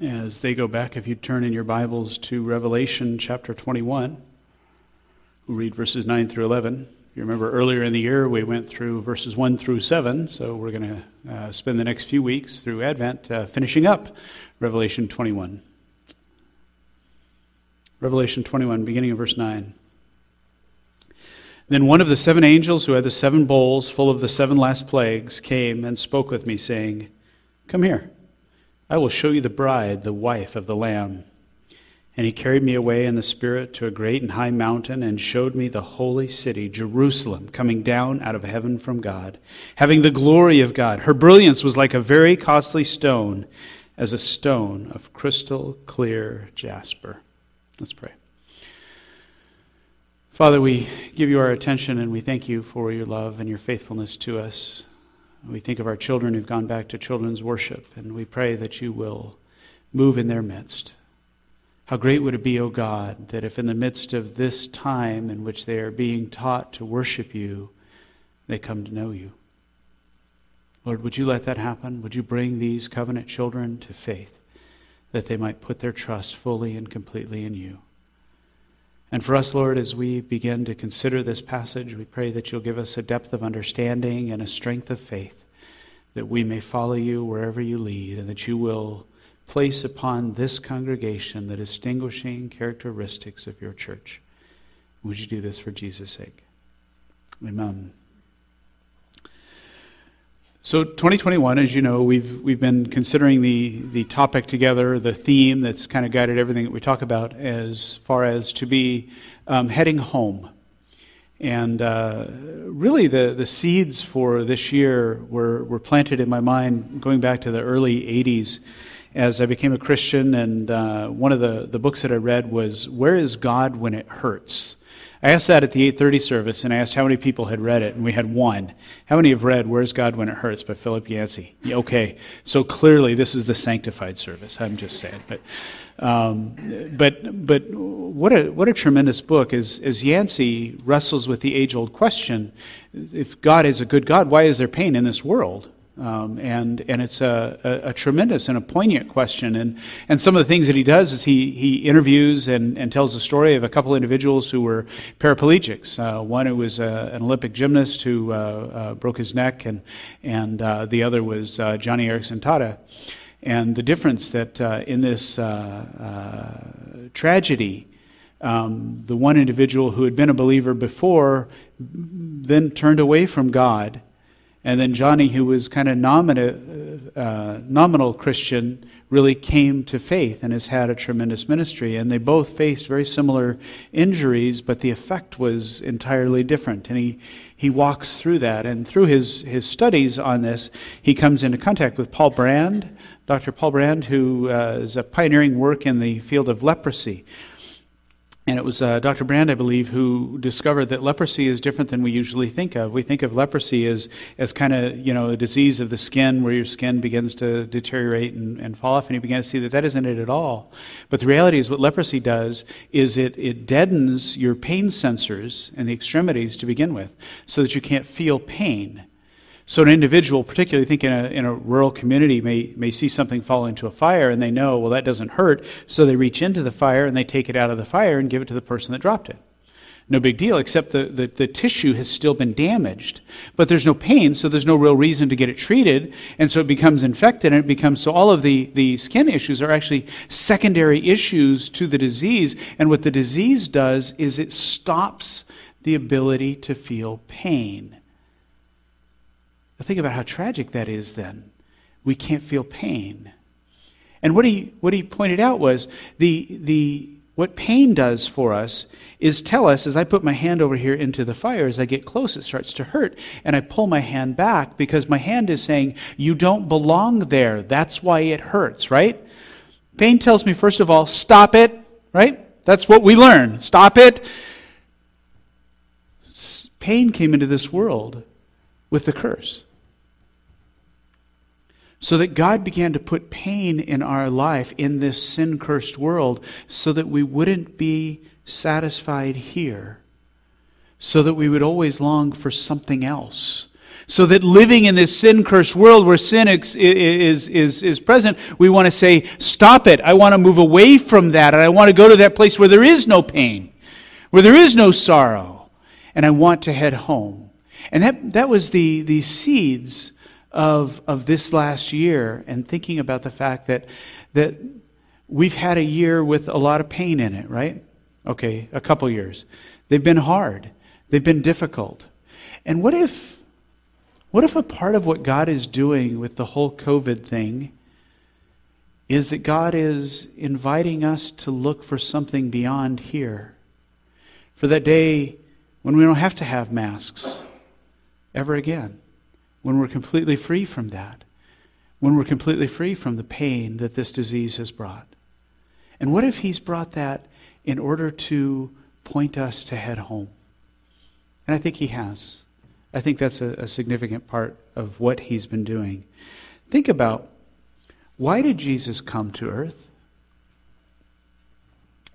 as they go back, if you turn in your Bibles to Revelation chapter 21, we'll read verses 9 through 11. You remember earlier in the year we went through verses 1 through 7, so we're going to uh, spend the next few weeks through Advent uh, finishing up Revelation 21. Revelation 21, beginning of verse 9. Then one of the seven angels who had the seven bowls full of the seven last plagues came and spoke with me, saying, Come here. I will show you the bride, the wife of the Lamb. And he carried me away in the Spirit to a great and high mountain and showed me the holy city, Jerusalem, coming down out of heaven from God, having the glory of God. Her brilliance was like a very costly stone, as a stone of crystal clear jasper. Let's pray. Father, we give you our attention and we thank you for your love and your faithfulness to us. We think of our children who've gone back to children's worship, and we pray that you will move in their midst. How great would it be, O God, that if in the midst of this time in which they are being taught to worship you, they come to know you. Lord, would you let that happen? Would you bring these covenant children to faith that they might put their trust fully and completely in you? And for us, Lord, as we begin to consider this passage, we pray that you'll give us a depth of understanding and a strength of faith that we may follow you wherever you lead, and that you will place upon this congregation the distinguishing characteristics of your church. Would you do this for Jesus' sake? Amen. So 2021, as you know, we've we've been considering the the topic together, the theme that's kind of guided everything that we talk about, as far as to be um, heading home. And uh, really, the the seeds for this year were were planted in my mind going back to the early '80s, as I became a Christian. And uh, one of the the books that I read was "Where is God When It Hurts." I asked that at the 8:30 service, and I asked how many people had read it, and we had one. How many have read "Where's God When It Hurts" by Philip Yancey? Okay, so clearly this is the sanctified service. I'm just saying, but um, but but what a what a tremendous book! As as Yancey wrestles with the age-old question: If God is a good God, why is there pain in this world? Um, and and it's a, a, a, tremendous and a poignant question. And and some of the things that he does is he he interviews and, and tells the story of a couple of individuals who were paraplegics. Uh, one who was uh, an Olympic gymnast who uh, uh broke his neck, and and uh, the other was uh, Joni Eareckson Tada. And the difference that in this tragedy. Um, the one individual who had been a believer before then turned away from God and then Joni, who was kind of nominal, uh, nominal Christian, really came to faith and has had a tremendous ministry. And they both faced very similar injuries, but the effect was entirely different. And he, he walks through that. And through his, his studies on this, he comes into contact with Paul Brand, Dr. Paul Brand, who uh, is a pioneering work in the field of leprosy. And it was uh, Dr. Brand, I believe, who discovered that leprosy is different than we usually think of. We think of leprosy as, as kind of, you know, a disease of the skin where your skin begins to deteriorate and, and fall off, and you begin to see that that isn't it at all. But the reality is what leprosy does is it, it deadens your pain sensors in the extremities to begin with so that you can't feel pain. So an individual, particularly think in a, in a rural community, may, may see something fall into a fire and they know, well, that doesn't hurt. So they reach into the fire and they take it out of the fire and give it to the person that dropped it. No big deal, except the, the, the tissue has still been damaged. But there's no pain, so there's no real reason to get it treated. And so it becomes infected and it becomes, so all of the, the skin issues are actually secondary issues to the disease. And what the disease does is it stops the ability to feel pain. Think about how tragic that is then. We can't feel pain. And what he, what he pointed out was the, the, what pain does for us is tell us, as I put my hand over here into the fire, as I get close, it starts to hurt. And I pull my hand back because my hand is saying, You don't belong there. That's why it hurts, right? Pain tells me, first of all, stop it, right? That's what we learn. Stop it. Pain came into this world with the curse. So that God began to put pain in our life in this sin cursed world so that we wouldn't be satisfied here, so that we would always long for something else, So that living in this sin cursed world where sin is, is, is, is present, we want to say, stop it. I want to move away from that. And I want to go to that place where there is no pain, where there is no sorrow. And I want to head home. And that, that was the, the seeds of, of this last year and thinking about the fact that, that we've had a year with a lot of pain in it, right? Okay, a couple years. They've been hard. They've been difficult. And what if what if a part of what God is doing with the whole COVID thing is that God is inviting us to look for something beyond here? For that day when we don't have to have masks ever again, when we're completely free from that, when we're completely free from the pain that this disease has brought. And what if He's brought that in order to point us to head home? And I think He has. I think that's a, a significant part of what He's been doing. Think about why did Jesus come to earth?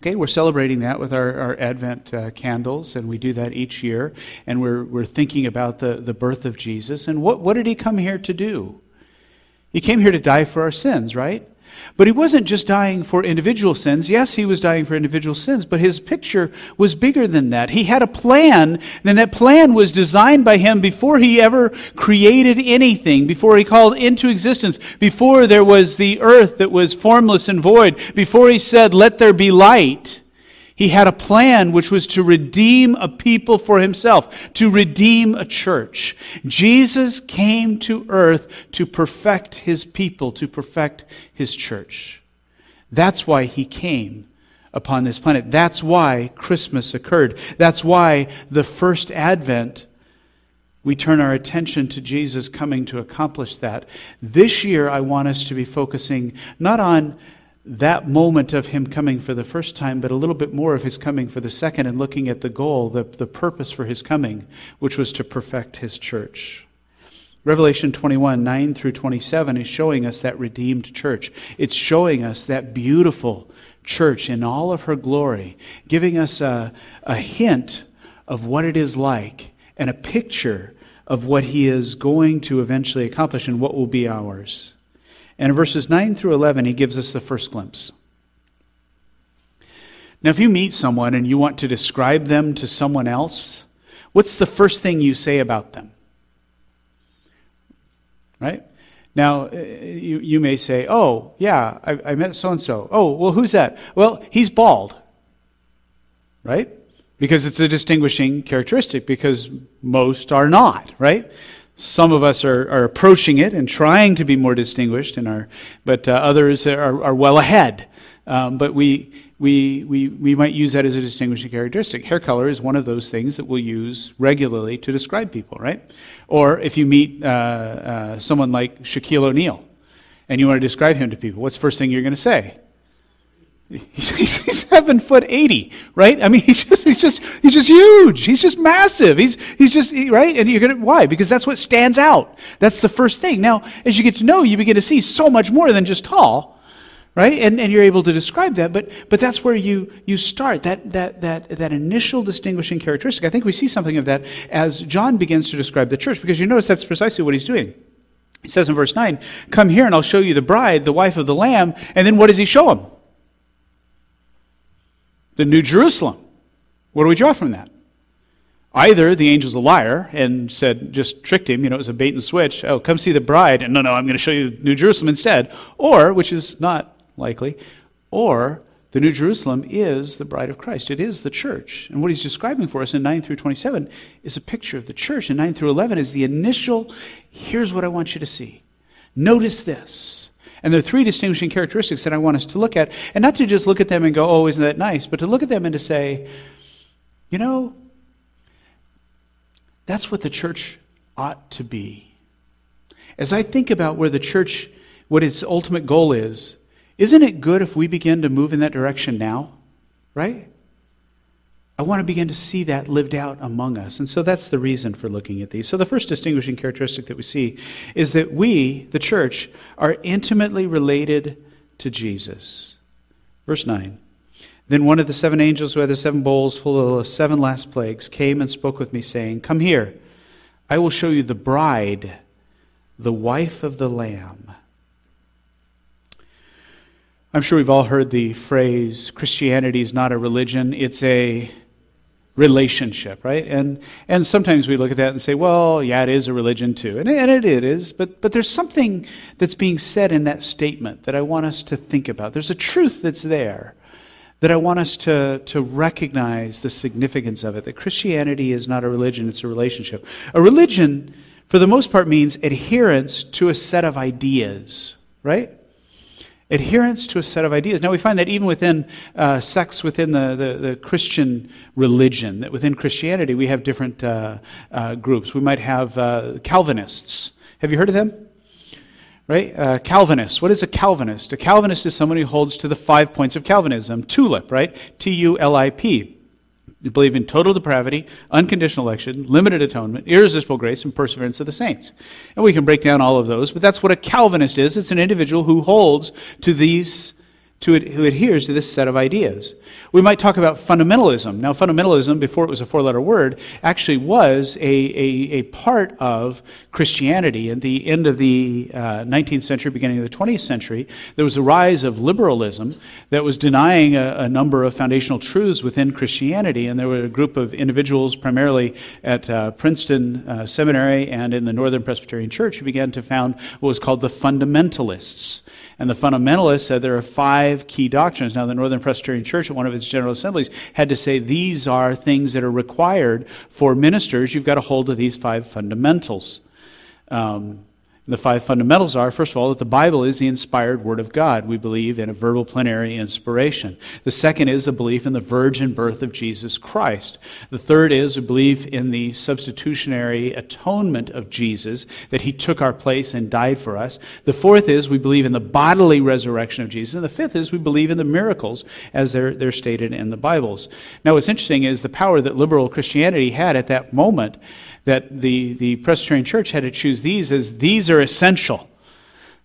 Okay, we're celebrating that with our, our Advent uh, candles, and we do that each year. And we're, we're thinking about the, the birth of Jesus. And what, what did he come here to do? He came here to die for our sins, right? But he wasn't just dying for individual sins. Yes, he was dying for individual sins, but his picture was bigger than that. He had a plan, and that plan was designed by him before he ever created anything, before he called into existence, before there was the earth that was formless and void, before he said, Let there be light. He had a plan which was to redeem a people for himself, to redeem a church. Jesus came to earth to perfect his people, to perfect his church. That's why he came upon this planet. That's why Christmas occurred. That's why the first advent we turn our attention to Jesus coming to accomplish that. This year, I want us to be focusing not on that moment of him coming for the first time, but a little bit more of his coming for the second and looking at the goal, the, the purpose for his coming, which was to perfect his church. Revelation 21, 9 through 27 is showing us that redeemed church. It's showing us that beautiful church in all of her glory, giving us a, a hint of what it is like and a picture of what he is going to eventually accomplish and what will be ours. And in verses 9 through 11, he gives us the first glimpse. Now, if you meet someone and you want to describe them to someone else, what's the first thing you say about them? Right? Now, uh, you, you may say, oh, yeah, I, I met so and so. Oh, well, who's that? Well, he's bald. Right? Because it's a distinguishing characteristic, because most are not, right? Some of us are, are approaching it and trying to be more distinguished, in our, but uh, others are, are well ahead. Um, but we, we, we, we might use that as a distinguishing characteristic. Hair color is one of those things that we'll use regularly to describe people, right? Or if you meet uh, uh, someone like Shaquille O'Neal and you want to describe him to people, what's the first thing you're going to say? He's, he's seven foot eighty, right? I mean, he's just he's just he's just huge. He's just massive. He's he's just right. And you're gonna why? Because that's what stands out. That's the first thing. Now, as you get to know, you begin to see so much more than just tall, right? And and you're able to describe that. But but that's where you you start that that that that initial distinguishing characteristic. I think we see something of that as John begins to describe the church because you notice that's precisely what he's doing. He says in verse 9, Come here and I'll show you the bride, the wife of the Lamb. And then what does he show him? The New Jerusalem. What do we draw from that? Either the angel's a liar and said, just tricked him, you know, it was a bait and switch. Oh, come see the bride, and no, no, I'm going to show you New Jerusalem instead. Or, which is not likely, or the New Jerusalem is the bride of Christ. It is the church. And what he's describing for us in 9 through 27 is a picture of the church. And 9 through 11 is the initial, here's what I want you to see. Notice this. And there are three distinguishing characteristics that I want us to look at. And not to just look at them and go, oh, isn't that nice? But to look at them and to say, you know, that's what the church ought to be. As I think about where the church, what its ultimate goal is, isn't it good if we begin to move in that direction now? Right? I want to begin to see that lived out among us. And so that's the reason for looking at these. So the first distinguishing characteristic that we see is that we, the church, are intimately related to Jesus. Verse 9. Then one of the seven angels who had the seven bowls full of the seven last plagues came and spoke with me, saying, Come here. I will show you the bride, the wife of the Lamb. I'm sure we've all heard the phrase Christianity is not a religion, it's a relationship, right? And and sometimes we look at that and say, well, yeah, it is a religion too. And, and it, it is, but but there's something that's being said in that statement that I want us to think about. There's a truth that's there that I want us to, to recognize the significance of it. That Christianity is not a religion, it's a relationship. A religion, for the most part, means adherence to a set of ideas, right? Adherence to a set of ideas. Now, we find that even within uh, sects within the, the, the, Christian religion, that within Christianity, we have different uh, uh, groups. We might have uh, Calvinists. Have you heard of them? right? Uh, Calvinist. What is a Calvinist? A Calvinist is someone who holds to the five points of Calvinism. TULIP, right? T U L I P. You believe in total depravity, unconditional election, limited atonement, irresistible grace, and perseverance of the saints. And we can break down all of those, but that's what a Calvinist is. It's an individual who holds to these to who adheres to this set of ideas. We might talk about fundamentalism. Now, fundamentalism, before it was a four letter word, actually was a, a, a, part of Christianity. At the end of the uh, 19th century, beginning of the 20th century, there was a rise of liberalism that was denying a, a number of foundational truths within Christianity. And there were a group of individuals, primarily at uh, Princeton uh, Seminary and in the Northern Presbyterian Church, who began to found what was called the fundamentalists. And the fundamentalists said there are five key doctrines. Now, the Northern Presbyterian Church, at one of its General Assemblies, had to say these are things that are required for ministers. You've got to hold to these five fundamentals. Um, the five fundamentals are first of all, that the Bible is the inspired Word of God. We believe in a verbal plenary inspiration. The second is the belief in the virgin birth of Jesus Christ. The third is a belief in the substitutionary atonement of Jesus, that he took our place and died for us. The fourth is we believe in the bodily resurrection of Jesus. And the fifth is we believe in the miracles as they're, they're stated in the Bibles. Now, what's interesting is the power that liberal Christianity had at that moment that the, the Presbyterian Church had to choose these as these are essential.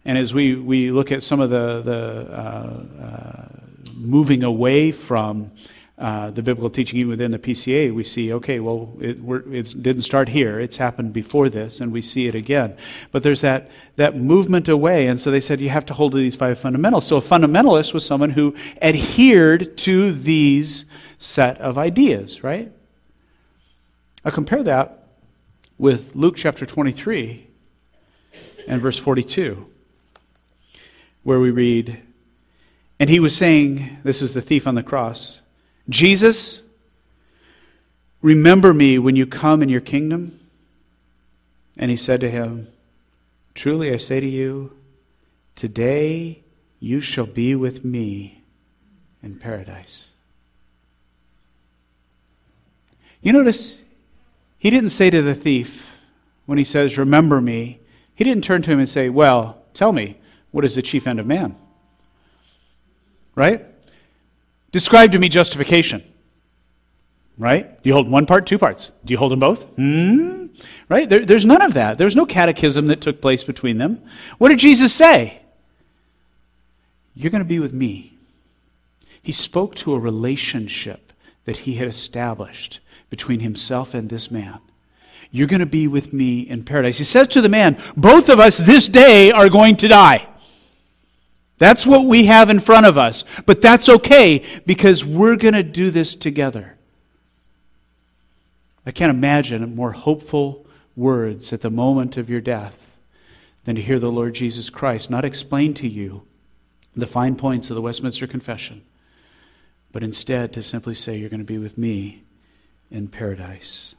And as we, we look at some of the, the uh, uh, moving away from uh, the biblical teaching even within the PCA, we see, okay, well, it, it, didn't start here. It's happened before this, and we see it again. But there's that, that movement away, and so they said you have to hold to these five fundamentals. So a fundamentalist was someone who adhered to these set of ideas, right? Now compare that with Luke chapter 23 and verse 42, where we read, And he was saying, This is the thief on the cross, Jesus, remember me when you come in your kingdom. And he said to him, Truly I say to you, today you shall be with me in paradise. You notice he didn't say to the thief, when he says, Remember me, he didn't turn to him and say, Well, tell me, what is the chief end of man? Right? Describe to me justification. Right? Do you hold one part, two parts? Do you hold them both? Hmm? Right? There, there's none of that. There's no catechism that took place between them. What did Jesus say? You're going to be with me. He spoke to a relationship that he had established between himself and this man. You're going to be with me in paradise. He says to the man, Both of us this day are going to die. That's what we have in front of us. But that's okay because we're going to do this together. I can't imagine more hopeful words at the moment of your death than to hear the Lord Jesus Christ not explain to you the fine points of the Westminster Confession, but instead to simply say, You're going to be with me in paradise.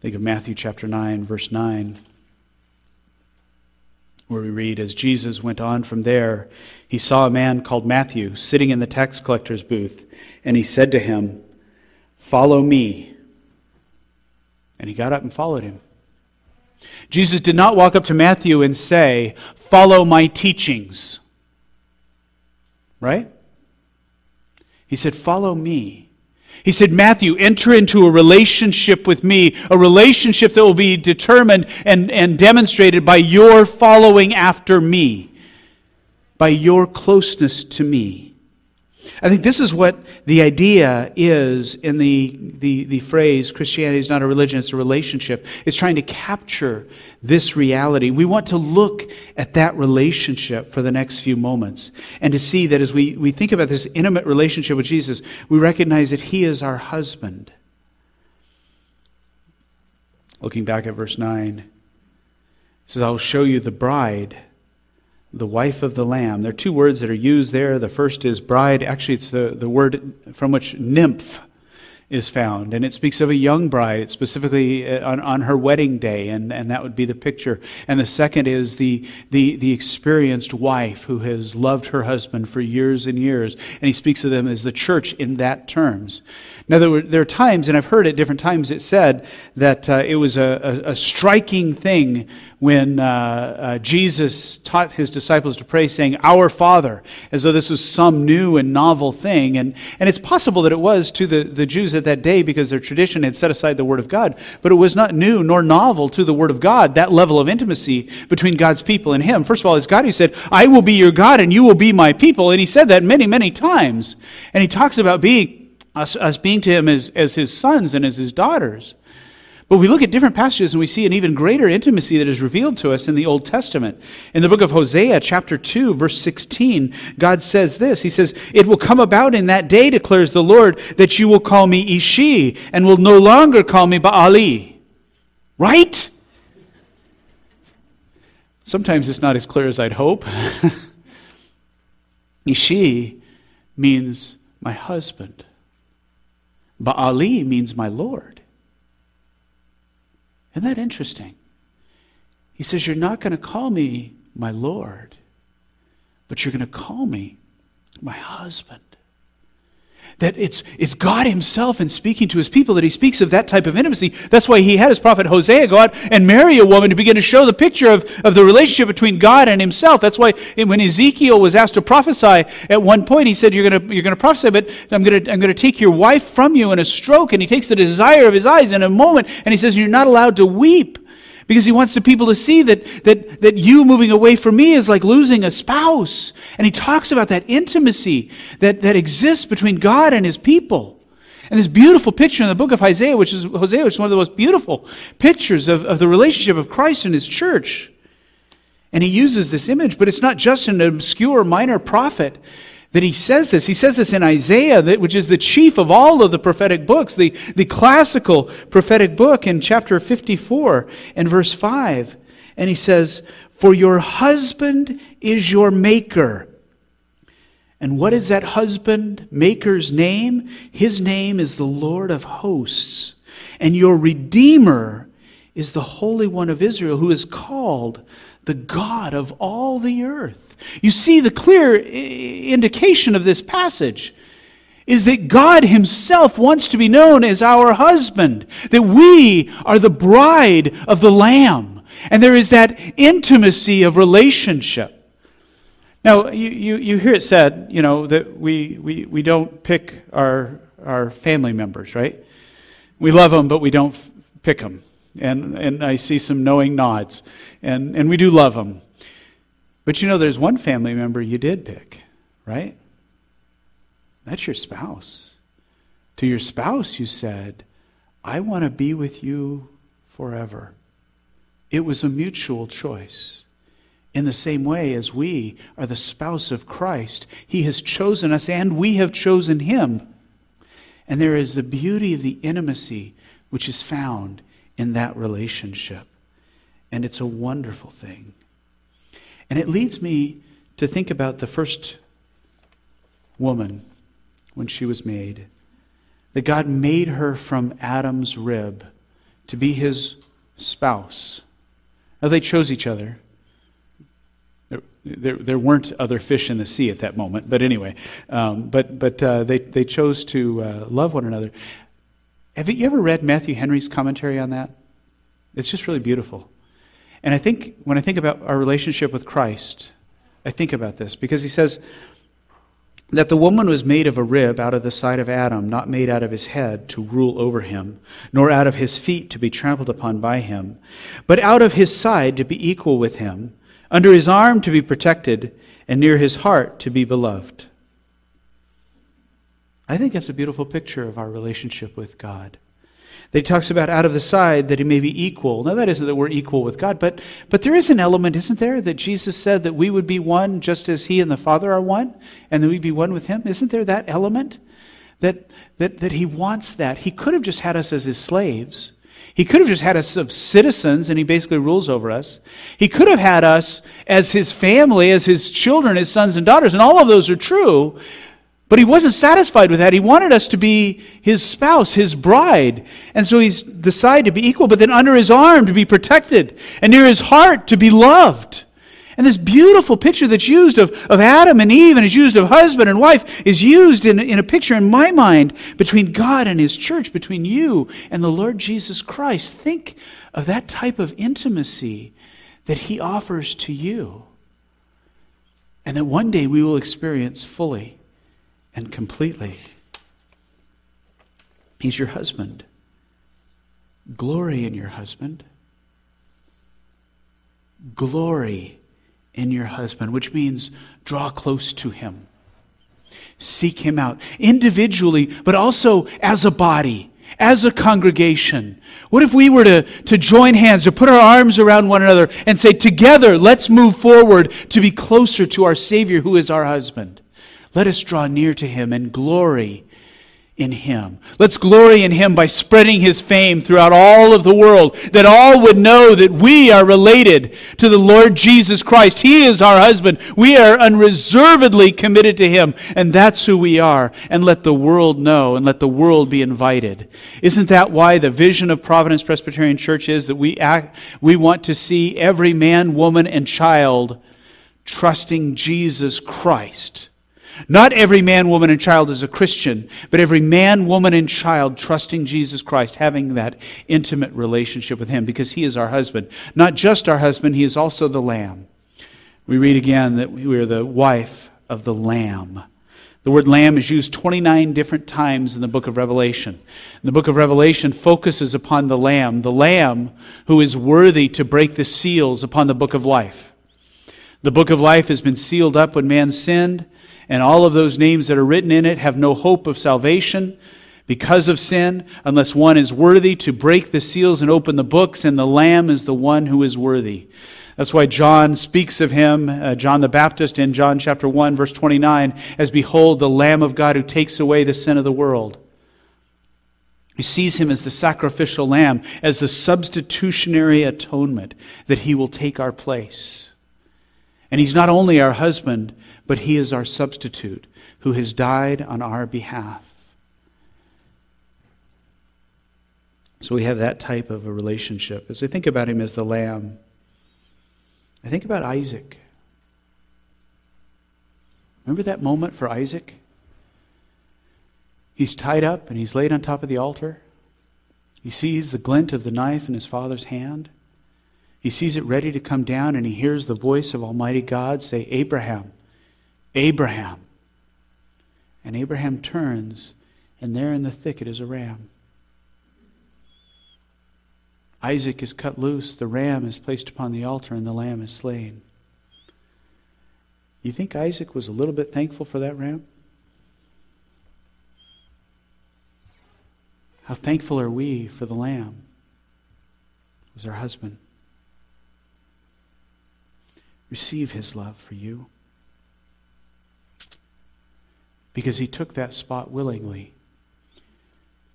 Think of Matthew chapter 9, verse 9, where we read As Jesus went on from there, he saw a man called Matthew sitting in the tax collector's booth, and he said to him, Follow me. And he got up and followed him. Jesus did not walk up to Matthew and say, Follow my teachings. Right? He said, Follow me. He said, Matthew, enter into a relationship with me, a relationship that will be determined and, and demonstrated by your following after me, by your closeness to me. I think this is what the idea is in the, the, the phrase Christianity is not a religion, it's a relationship. It's trying to capture this reality. We want to look at that relationship for the next few moments and to see that as we, we think about this intimate relationship with Jesus, we recognize that He is our husband. Looking back at verse 9, it says, I'll show you the bride the wife of the Lamb. There are two words that are used there. The first is bride. Actually, it's the, the word from which nymph is found. And it speaks of a young bride, specifically uh, on, on her wedding day, and, and that would be the picture. And the second is the, the, the experienced wife who has loved her husband for years and years. And he speaks of them as the church in that terms. Now, there, were, there are times, and I've heard at different times it said that uh, it was a, a, a, striking thing when uh, uh, Jesus taught his disciples to pray, saying, Our Father, as though this was some new and novel thing. And, and it's possible that it was to the, the Jews at that day because their tradition had set aside the Word of God, but it was not new nor novel to the Word of God, that level of intimacy between God's people and Him. First of all, it's God who said, I will be your God and you will be my people. And He said that many, many times. And He talks about being us, us being to him as, as his sons and as his daughters. But we look at different passages and we see an even greater intimacy that is revealed to us in the Old Testament. In the book of Hosea, chapter 2, verse 16, God says this He says, It will come about in that day, declares the Lord, that you will call me Ishi and will no longer call me Baali. Right? Sometimes it's not as clear as I'd hope. Ishi means my husband. Baali means my Lord. Isn't that interesting? He says, You're not going to call me my Lord, but you're going to call me my husband that it's, it's God Himself in speaking to His people that He speaks of that type of intimacy. That's why He had His prophet Hosea go out and marry a woman to begin to show the picture of, of the relationship between God and Himself. That's why when Ezekiel was asked to prophesy at one point, he said, You're going you're to prophesy, but I'm going to I'm to take your wife from you in a stroke. And He takes the desire of His eyes in a moment, and He says, You're not allowed to weep because he wants the people to see that, that, that you moving away from me is like losing a spouse. And he talks about that intimacy that, that exists between God and his people. And this beautiful picture in the book of Hosea, which is Hosea, which is one of the most beautiful pictures of, of the relationship of Christ and his church. And he uses this image, but it's not just an obscure minor prophet that he says this. He says this in Isaiah, which is the chief of all of the prophetic books, the, the classical prophetic book in chapter 54 and verse 5. And he says, For your husband is your maker. And what is that husband maker's name? His name is the Lord of hosts. And your Redeemer is the Holy One of Israel, who is called the God of all the earth. You see, the clear uh, indication of this passage is that God Himself wants to be known as our husband, that we are the bride of the Lamb, and there is that intimacy of relationship. Now, you, you, you hear it said, you know, that we, we, we don't pick our, our family members, right? We love them, but we don't pick them. And, and I see some knowing nods. And, and we do love them. But you know, there's one family member you did pick, right? That's your spouse. To your spouse, you said, I want to be with you forever. It was a mutual choice. In the same way as we are the spouse of Christ, He has chosen us and we have chosen Him. And there is the beauty of the intimacy which is found in that relationship. And it's a wonderful thing. And it leads me to think about the first woman when she was made. That God made her from Adam's rib to be his spouse. Now, they chose each other. There, there, weren't other fish in the sea at that moment, but anyway, um, but, but uh, they, they chose to uh, love one another. Have you ever read Matthew Henry's commentary on that? It's just really beautiful. And I think when I think about our relationship with Christ, I think about this because he says that the woman was made of a rib out of the side of Adam, not made out of his head to rule over him, nor out of his feet to be trampled upon by him, but out of his side to be equal with him, under his arm to be protected, and near his heart to be beloved. I think that's a beautiful picture of our relationship with God. That he talks about out of the side that he may be equal. Now, that isn't that we're equal with God, but, but there is an element, isn't there, that Jesus said that we would be one just as he and the Father are one, and that we'd be one with him? Isn't there that element? That, that, that he wants that. He could have just had us as his slaves. He could have just had us as citizens and he basically rules over us. He could have had us as his family, as his children, his sons and daughters, and all of those are true. But he wasn't satisfied with that. He wanted us to be his spouse, his bride. And so he's decided to be equal, but then under his arm to be protected, and near his heart to be loved. And this beautiful picture that's used of, of Adam and Eve and is used of husband and wife is used in, in a picture in my mind between God and his church, between you and the Lord Jesus Christ. Think of that type of intimacy that he offers to you. And that one day we will experience fully and completely. He's your husband. Glory in your husband. Glory in your husband, which means draw close to him. Seek him out individually, but also as a body, as a congregation. What if we were to, to join hands, to put our arms around one another and say, Together, let's move forward to be closer to our Savior who is our husband? Let us draw near to him and glory in him. Let's glory in him by spreading his fame throughout all of the world, that all would know that we are related to the Lord Jesus Christ. He is our husband. We are unreservedly committed to him, and that's who we are. And let the world know, and let the world be invited. Isn't that why the vision of Providence Presbyterian Church is that we act, we want to see every man, woman, and child trusting Jesus Christ? Not every man, woman, and child is a Christian, but every man, woman, and child trusting Jesus Christ, having that intimate relationship with Him because He is our husband. Not just our husband, He is also the Lamb. We read again that we are the wife of the Lamb. The word lamb is used 29 different times in the book of Revelation. And the book of Revelation focuses upon the lamb, the lamb who is worthy to break the seals upon the book of life. The book of life has been sealed up when man sinned and all of those names that are written in it have no hope of salvation because of sin, unless one is worthy to break the seals and open the books, and the Lamb is the one who is worthy. That's why John speaks of him, uh, John the Baptist, in John chapter 1, verse 29, as Behold, the Lamb of God who takes away the sin of the world. He sees him as the sacrificial lamb, as the substitutionary atonement, that he will take our place. And he's not only our husband, but he is our substitute who has died on our behalf. So we have that type of a relationship. As I think about him as the lamb, I think about Isaac. Remember that moment for Isaac? He's tied up and he's laid on top of the altar. He sees the glint of the knife in his father's hand. He sees it ready to come down, and he hears the voice of Almighty God say, Abraham, Abraham. And Abraham turns, and there in the thicket is a ram. Isaac is cut loose, the ram is placed upon the altar, and the lamb is slain. You think Isaac was a little bit thankful for that ram? How thankful are we for the lamb? It was our husband. Receive his love for you because he took that spot willingly.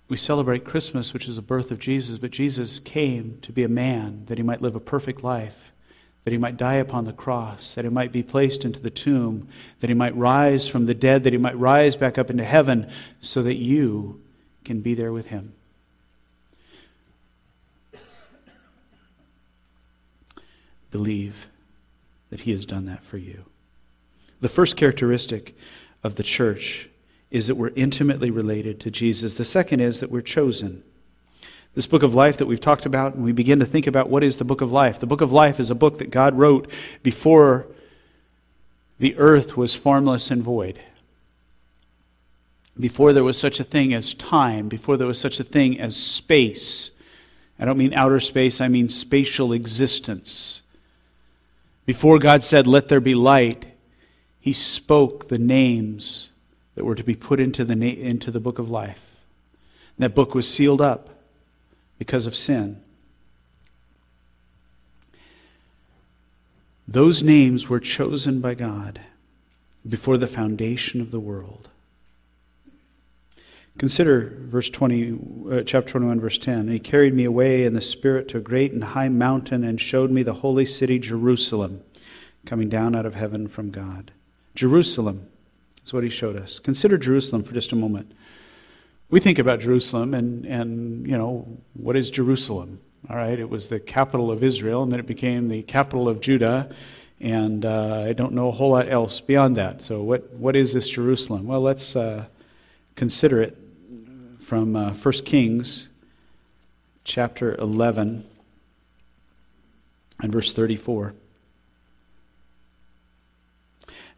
We celebrate Christmas, which is the birth of Jesus, but Jesus came to be a man that he might live a perfect life, that he might die upon the cross, that he might be placed into the tomb, that he might rise from the dead, that he might rise back up into heaven, so that you can be there with him. Believe that he has done that for you. The first characteristic of the church is that we're intimately related to Jesus. The second is that we're chosen. This book of life that we've talked about, and we begin to think about what is the book of life. The book of life is a book that God wrote before the earth was formless and void. Before there was such a thing as time, before there was such a thing as space. I don't mean outer space, I mean spatial existence. Before God said, Let there be light, he spoke the names that were to be put into the, into the book of life. And that book was sealed up because of sin. Those names were chosen by God before the foundation of the world. Consider verse 20, uh, chapter 21, verse 10. He carried me away in the Spirit to a great and high mountain and showed me the holy city, Jerusalem, coming down out of heaven from God. Jerusalem is what he showed us. Consider Jerusalem for just a moment. We think about Jerusalem and, and, you know, what is Jerusalem? All right, it was the capital of Israel, and then it became the capital of Judah, and uh, I don't know a whole lot else beyond that. So, what, what is this Jerusalem? Well, let's uh, consider it from uh, 1 Kings chapter 11 and verse 34.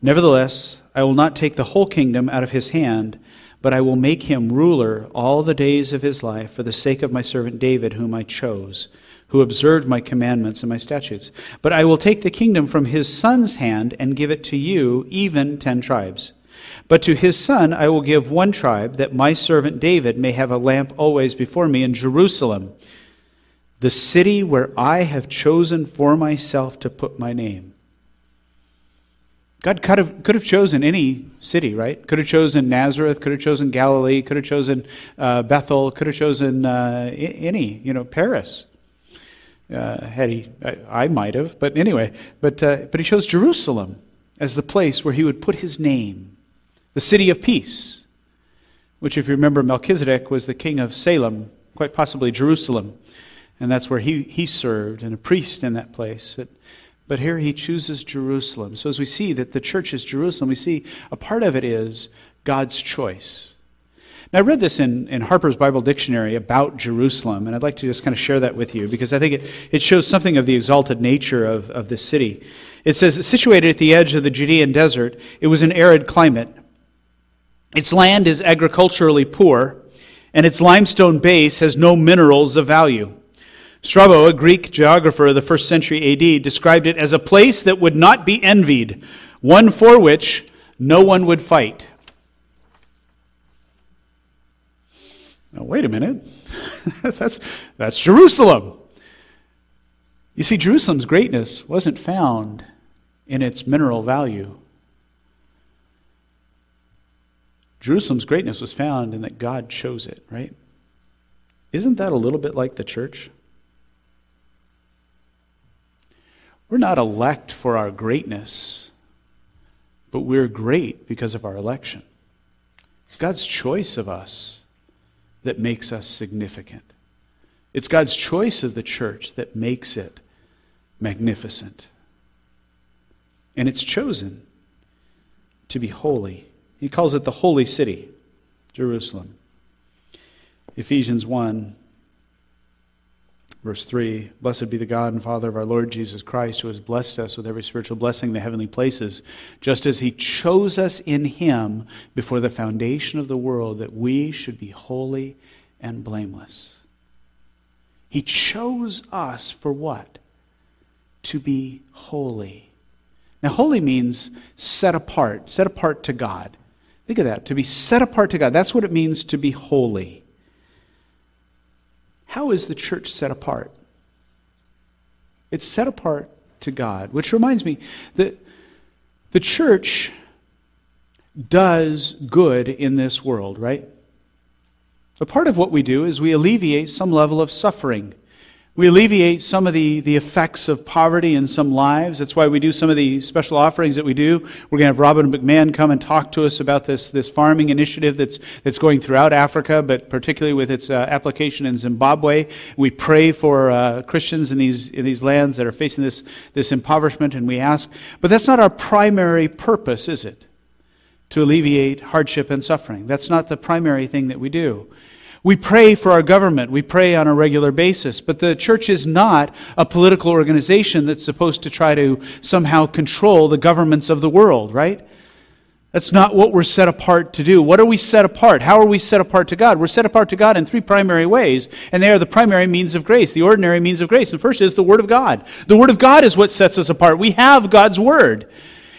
Nevertheless, I will not take the whole kingdom out of his hand, but I will make him ruler all the days of his life for the sake of my servant David, whom I chose, who observed my commandments and my statutes. But I will take the kingdom from his son's hand and give it to you, even ten tribes. But to his son I will give one tribe, that my servant David may have a lamp always before me in Jerusalem, the city where I have chosen for myself to put my name. God could have, could have chosen any city, right? Could have chosen Nazareth, could have chosen Galilee, could have chosen uh, Bethel, could have chosen uh, any, you know, Paris. Uh, had he, I, I, might have, but anyway, but, uh, but he chose Jerusalem as the place where he would put his name, the city of peace, which, if you remember, Melchizedek was the king of Salem, quite possibly Jerusalem, and that's where he, he served, and a priest in that place. But here he chooses Jerusalem. So as we see that the church is Jerusalem, we see a part of it is God's choice. Now, I read this in, in Harper's Bible Dictionary about Jerusalem, and I'd like to just kind of share that with you because I think it, it shows something of the exalted nature of, of this city. It says, situated at the edge of the Judean desert, it was an arid climate. Its land is agriculturally poor, and its limestone base has no minerals of value. Strabo, a Greek geographer of the first century AD, described it as a place that would not be envied, one for which no one would fight. Now, wait a minute. that's, that's Jerusalem. You see, Jerusalem's greatness wasn't found in its mineral value. Jerusalem's greatness was found in that God chose it, right? Isn't that a little bit like the church? We're not elect for our greatness, but we're great because of our election. It's God's choice of us that makes us significant. It's God's choice of the church that makes it magnificent. And it's chosen to be holy. He calls it the holy city, Jerusalem. Ephesians 1 Verse 3 Blessed be the God and Father of our Lord Jesus Christ, who has blessed us with every spiritual blessing in the heavenly places, just as he chose us in him before the foundation of the world, that we should be holy and blameless. He chose us for what? To be holy. Now, holy means set apart, set apart to God. Think of that, to be set apart to God. That's what it means to be holy. How is the church set apart? It's set apart to God, which reminds me that the church does good in this world, right? A part of what we do is we alleviate some level of suffering we alleviate some of the, the effects of poverty in some lives. That's why we do some of the special offerings that we do. We're going to have Robin McMahon come and talk to us about this, this farming initiative that's, that's going throughout Africa, but particularly with its uh, application in Zimbabwe. We pray for uh, Christians in these, in these lands that are facing this, this impoverishment, and we ask. But that's not our primary purpose, is it? To alleviate hardship and suffering. That's not the primary thing that we do. We pray for our government. We pray on a regular basis. But the church is not a political organization that's supposed to try to somehow control the governments of the world, right? That's not what we're set apart to do. What are we set apart? How are we set apart to God? We're set apart to God in three primary ways, and they are the primary means of grace, the ordinary means of grace. The first is the Word of God. The Word of God is what sets us apart. We have God's Word.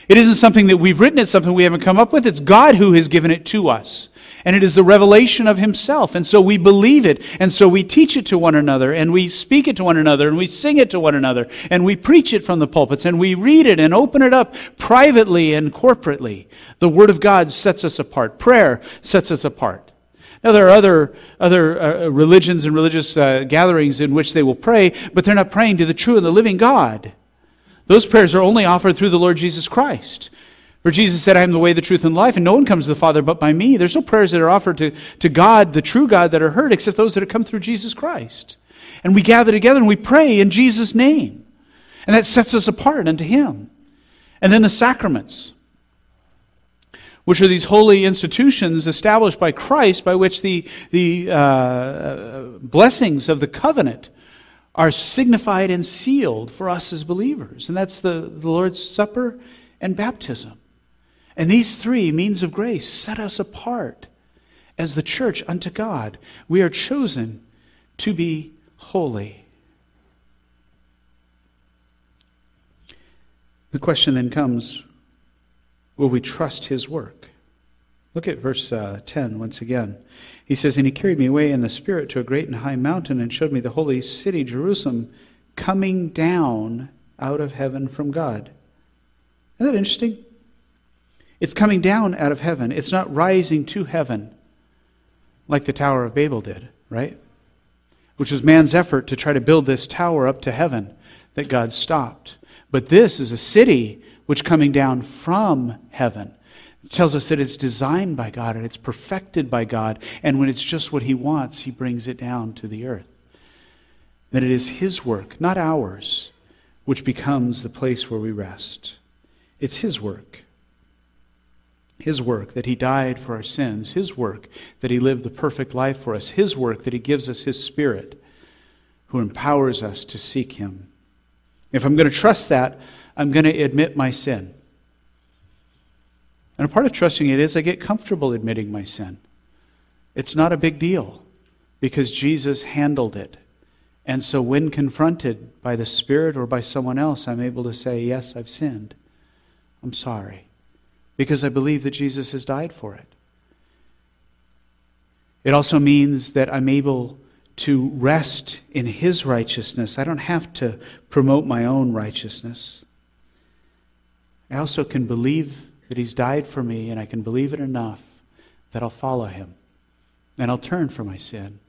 It isn't something that we've written, it's something we haven't come up with. It's God who has given it to us. And it is the revelation of Himself. And so we believe it. And so we teach it to one another. And we speak it to one another. And we sing it to one another. And we preach it from the pulpits. And we read it and open it up privately and corporately. The Word of God sets us apart. Prayer sets us apart. Now, there are other, other uh, religions and religious uh, gatherings in which they will pray, but they're not praying to the true and the living God. Those prayers are only offered through the Lord Jesus Christ. For Jesus said, I am the way, the truth, and life, and no one comes to the Father but by me. There's no prayers that are offered to, to God, the true God, that are heard except those that have come through Jesus Christ. And we gather together and we pray in Jesus' name. And that sets us apart unto Him. And then the sacraments, which are these holy institutions established by Christ by which the, the uh, blessings of the covenant are signified and sealed for us as believers. And that's the, the Lord's Supper and baptism. And these three means of grace set us apart as the church unto God. We are chosen to be holy. The question then comes will we trust his work? Look at verse uh, 10 once again. He says, And he carried me away in the Spirit to a great and high mountain and showed me the holy city, Jerusalem, coming down out of heaven from God. Isn't that interesting? It's coming down out of heaven. It's not rising to heaven like the Tower of Babel did, right? Which was man's effort to try to build this tower up to heaven that God stopped. But this is a city which coming down from heaven. Tells us that it's designed by God and it's perfected by God. And when it's just what He wants, He brings it down to the earth. That it is His work, not ours, which becomes the place where we rest. It's His work. His work that He died for our sins, His work that He lived the perfect life for us, His work that He gives us His Spirit who empowers us to seek Him. If I'm going to trust that, I'm going to admit my sin. And a part of trusting it is I get comfortable admitting my sin. It's not a big deal because Jesus handled it. And so when confronted by the Spirit or by someone else, I'm able to say, Yes, I've sinned. I'm sorry because I believe that Jesus has died for it. It also means that I'm able to rest in His righteousness. I don't have to promote my own righteousness. I also can believe that He's died for me, and I can believe it enough that I'll follow Him. And I'll turn from my sin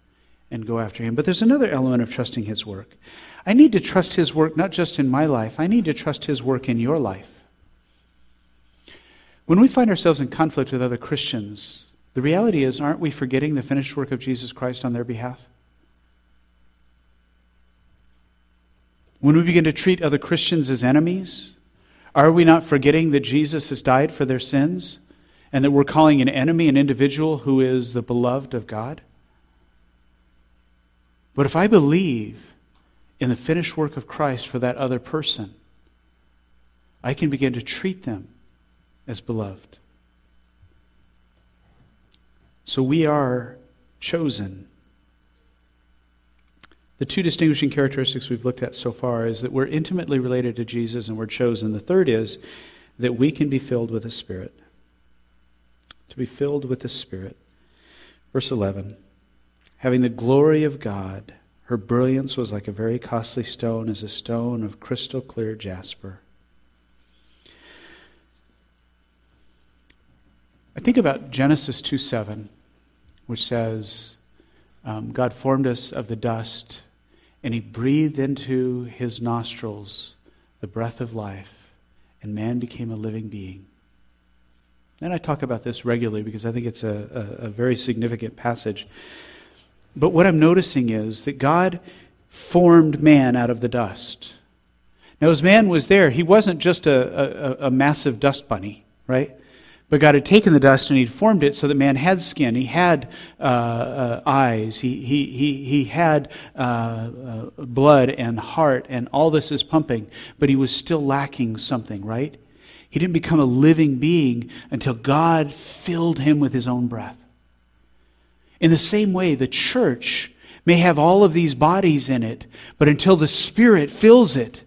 and go after Him. But there's another element of trusting His work. I need to trust His work not just in my life, I need to trust His work in your life. When we find ourselves in conflict with other Christians, the reality is, aren't we forgetting the finished work of Jesus Christ on their behalf? When we begin to treat other Christians as enemies, are we not forgetting that Jesus has died for their sins and that we're calling an enemy an individual who is the beloved of God? But if I believe in the finished work of Christ for that other person, I can begin to treat them as beloved. So we are chosen. The two distinguishing characteristics we've looked at so far is that we're intimately related to Jesus and we're chosen. The third is that we can be filled with the Spirit. To be filled with the Spirit. Verse 11 Having the glory of God, her brilliance was like a very costly stone, as a stone of crystal clear jasper I think about Genesis 2 7, which says, um, God formed us of the dust, and he breathed into his nostrils the breath of life, and man became a living being. And I talk about this regularly because I think it's a, a, a very significant passage. But what I'm noticing is that God formed man out of the dust. Now, as man was there, he wasn't just a, a, a massive dust bunny, right? But God had taken the dust and He'd formed it so that man had skin, he had uh, uh, eyes, he, he, he, he had uh, uh, blood and heart, and all this is pumping, but he was still lacking something, right? He didn't become a living being until God filled him with His own breath. In the same way, the church may have all of these bodies in it, but until the Spirit fills it,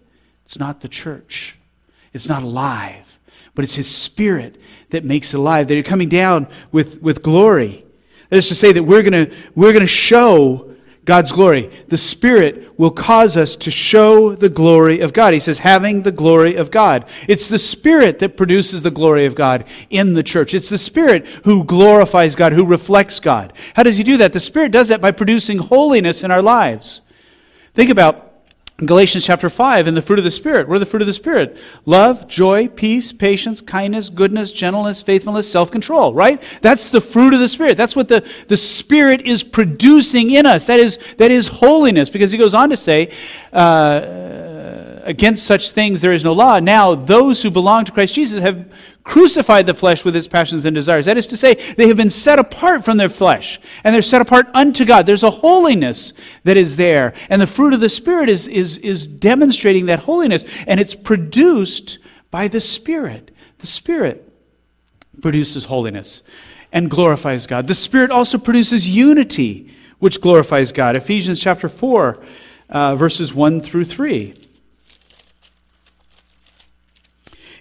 it's not the church. It's not alive. But it's His Spirit that makes alive, that you're coming down with, with glory. That is to say that we're going we're going to show God's glory. The Spirit will cause us to show the glory of God. He says, having the glory of God. It's the Spirit that produces the glory of God in the church. It's the Spirit who glorifies God, who reflects God. How does He do that? The Spirit does that by producing holiness in our lives. Think about Galatians chapter 5, and the fruit of the Spirit. What are the fruit of the Spirit? Love, joy, peace, patience, kindness, goodness, gentleness, faithfulness, self control, right? That's the fruit of the Spirit. That's what the, the Spirit is producing in us. That is, that is holiness, because he goes on to say, uh, against such things there is no law. Now, those who belong to Christ Jesus have crucified the flesh with its passions and desires. That is to say, they have been set apart from their flesh, and they're set apart unto God. There's a holiness that is there, and the fruit of the Spirit is, is, is demonstrating that holiness, and it's produced by the Spirit. The Spirit produces holiness and glorifies God. The Spirit also produces unity, which glorifies God. Ephesians chapter 4, uh, verses 1 through 3.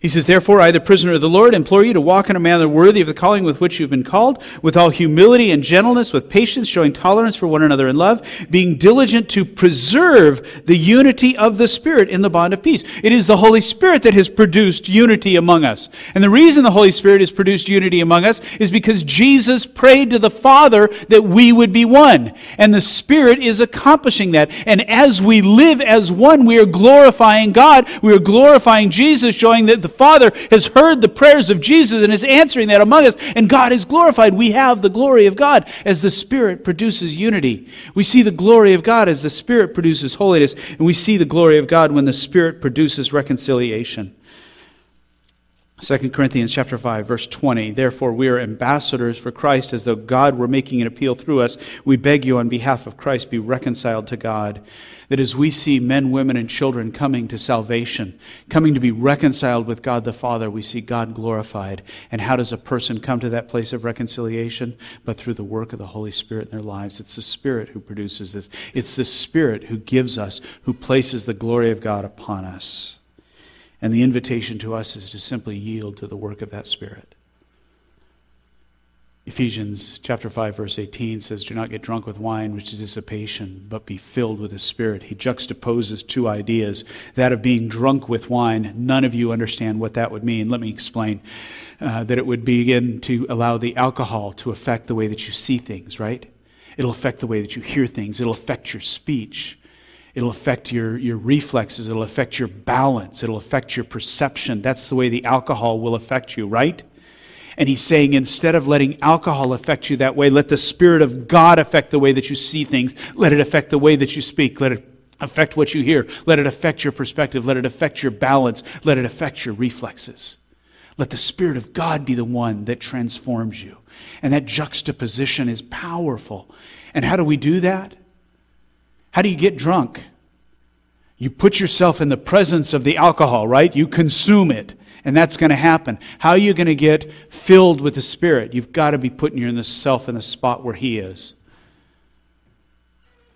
He says, Therefore, I, the prisoner of the Lord, implore you to walk in a manner worthy of the calling with which you've been called, with all humility and gentleness, with patience, showing tolerance for one another in love, being diligent to preserve the unity of the Spirit in the bond of peace. It is the Holy Spirit that has produced unity among us. And the reason the Holy Spirit has produced unity among us is because Jesus prayed to the Father that we would be one. And the Spirit is accomplishing that. And as we live as one, we are glorifying God. We are glorifying Jesus, showing that the Father has heard the prayers of Jesus and is answering that among us, and God is glorified. We have the glory of God as the Spirit produces unity. We see the glory of God as the Spirit produces holiness, and we see the glory of God when the Spirit produces reconciliation. 2 Corinthians chapter 5 verse 20 Therefore we are ambassadors for Christ as though God were making an appeal through us we beg you on behalf of Christ be reconciled to God that as we see men, women, and children coming to salvation, coming to be reconciled with God the Father, we see God glorified. And how does a person come to that place of reconciliation? But through the work of the Holy Spirit in their lives. It's the Spirit who produces this, it's the Spirit who gives us, who places the glory of God upon us. And the invitation to us is to simply yield to the work of that Spirit. Ephesians chapter 5 verse 18 says, "Do not get drunk with wine, which is dissipation, but be filled with the Spirit." He juxtaposes two ideas, that of being drunk with wine. None of you understand what that would mean. Let me explain. Uh, that it would begin to allow the alcohol to affect the way that you see things, right? It'll affect the way that you hear things. It'll affect your speech. It'll affect your, your reflexes. It'll affect your balance. It'll affect your perception. That's the way the alcohol will affect you, right? And he's saying instead of letting alcohol affect you that way, let the Spirit of God affect the way that you see things. Let it affect the way that you speak. Let it affect what you hear. Let it affect your perspective. Let it affect your balance. Let it affect your reflexes. Let the Spirit of God be the one that transforms you. And that juxtaposition is powerful. And how do we do that? How do you get drunk? You put yourself in the presence of the alcohol, right? You consume it. And that's going to happen. How are you going to get filled with the Spirit? You've got to be putting yourself in the spot where He is.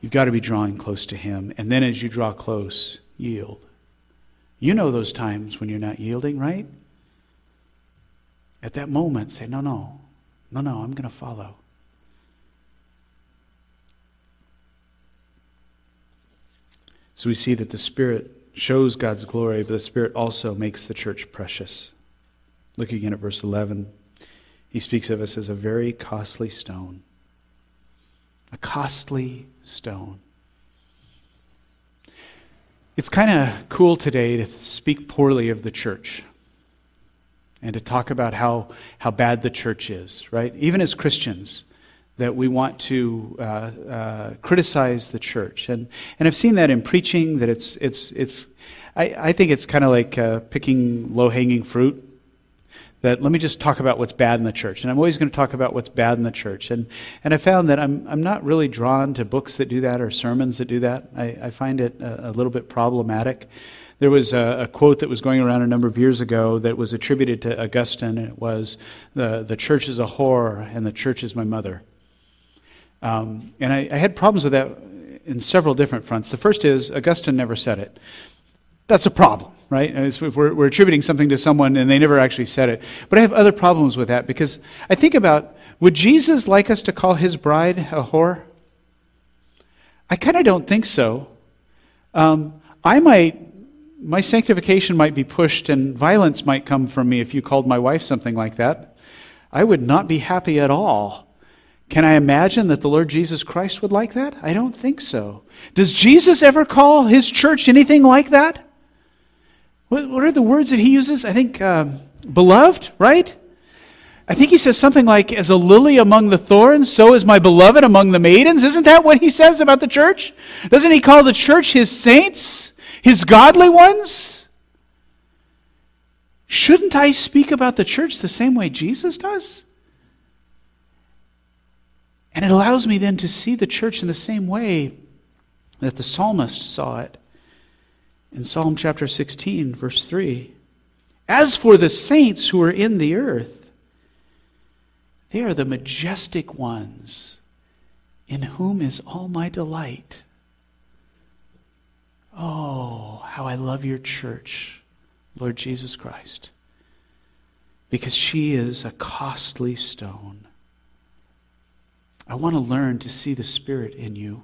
You've got to be drawing close to Him. And then as you draw close, yield. You know those times when you're not yielding, right? At that moment, say, No, no, no, no, I'm going to follow. So we see that the Spirit shows God's glory, but the Spirit also makes the church precious. Look again at verse 11. He speaks of us as a very costly stone. A costly stone. It's kind of cool today to speak poorly of the church and to talk about how, how bad the church is, right? Even as Christians, that we want to uh, uh, criticize the church. And, and I've seen that in preaching, that it's, it's, it's I, I think it's kind of like uh, picking low hanging fruit. That let me just talk about what's bad in the church. And I'm always going to talk about what's bad in the church. And, and I found that I'm, I'm not really drawn to books that do that or sermons that do that. I, I find it a, a little bit problematic. There was a, a, quote that was going around a number of years ago that was attributed to Augustine, and it was, The, the church is a whore, and the church is my mother. Um, and I, I, had problems with that in several different fronts. The first is Augustine never said it. That's a problem, right? If we're, we're attributing something to someone and they never actually said it. But I have other problems with that because I think about would Jesus like us to call his bride a whore? I kind of don't think so. Um, I might, my sanctification might be pushed and violence might come from me if you called my wife something like that. I would not be happy at all. Can I imagine that the Lord Jesus Christ would like that? I don't think so. Does Jesus ever call his church anything like that? What, what are the words that he uses? I think, um, beloved, right? I think he says something like, as a lily among the thorns, so is my beloved among the maidens. Isn't that what he says about the church? Doesn't he call the church his saints, his godly ones? Shouldn't I speak about the church the same way Jesus does? And it allows me then to see the church in the same way that the psalmist saw it in Psalm chapter 16, verse 3. As for the saints who are in the earth, they are the majestic ones in whom is all my delight. Oh, how I love your church, Lord Jesus Christ, because she is a costly stone. I want to learn to see the Spirit in you.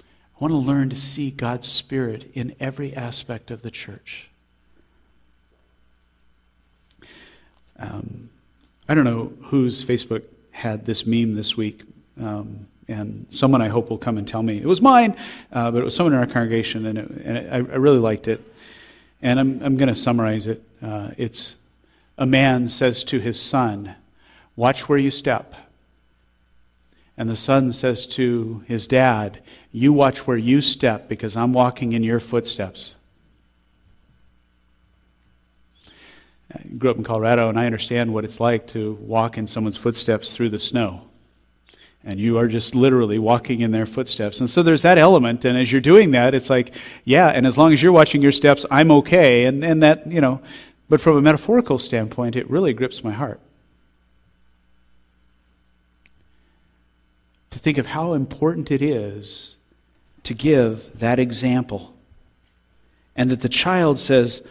I want to learn to see God's Spirit in every aspect of the church. Um, I don't know whose Facebook had this meme this week, um, and someone I hope will come and tell me. It was mine, uh, but it was someone in our congregation, and, it, and it, I, really liked it. And I'm, I'm going to summarize it. Uh, it's a man says to his son, Watch where you step. And the son says to his dad, You watch where you step because I'm walking in your footsteps. I grew up in Colorado, and I understand what it's like to walk in someone's footsteps through the snow. And you are just literally walking in their footsteps. And so there's that element. And as you're doing that, it's like, yeah, and as long as you're watching your steps, I'm okay. And, and that, you know, but from a metaphorical standpoint, it really grips my heart. To think of how important it is to give that example. And that the child says,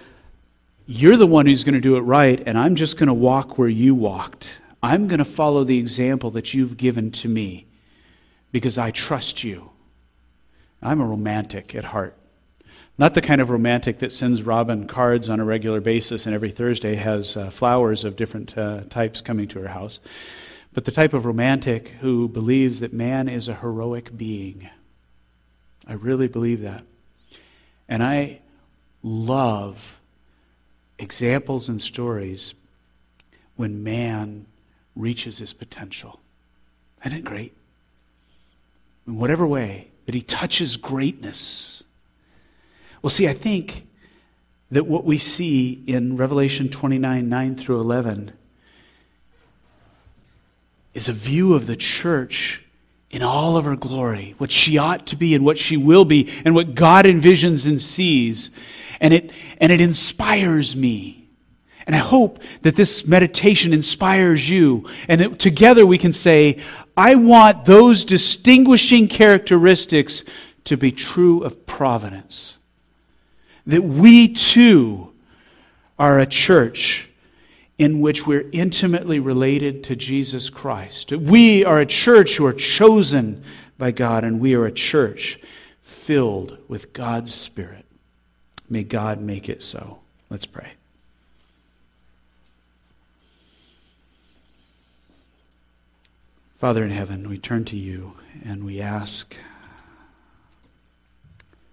you're the one who's going to do it right, and I'm just going to walk where you walked. I'm going to follow the example that you've given to me because I trust you. I'm a romantic at heart. Not the kind of romantic that sends Robin cards on a regular basis and every Thursday has uh, flowers of different uh, types coming to her house, but the type of romantic who believes that man is a heroic being. I really believe that. And I love examples and stories when man reaches his potential. Isn't it great? In whatever way, that he touches greatness. Well, see, I think that what we see in Revelation 29 9 through 11 is a view of the church in all of her glory, what she ought to be and what she will be, and what God envisions and sees. And it, and it inspires me. And I hope that this meditation inspires you, and that together we can say, I want those distinguishing characteristics to be true of providence. That we too are a church in which we're intimately related to Jesus Christ. We are a church who are chosen by God, and we are a church filled with God's Spirit. May God make it so. Let's pray. Father in heaven, we turn to you and we ask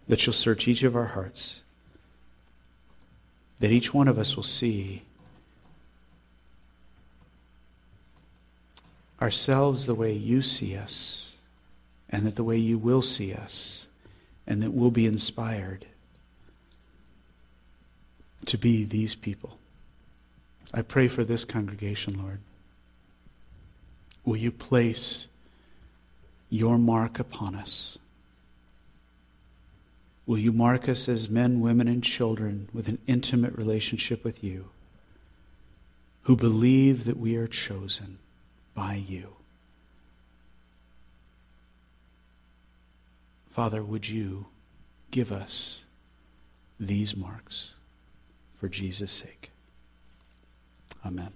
that you'll search each of our hearts, that each one of us will see ourselves the way you see us, and that the way you will see us, and that we'll be inspired to be these people. I pray for this congregation, Lord. Will you place your mark upon us? Will you mark us as men, women, and children with an intimate relationship with you who believe that we are chosen by you? Father, would you give us these marks for Jesus' sake. Amen.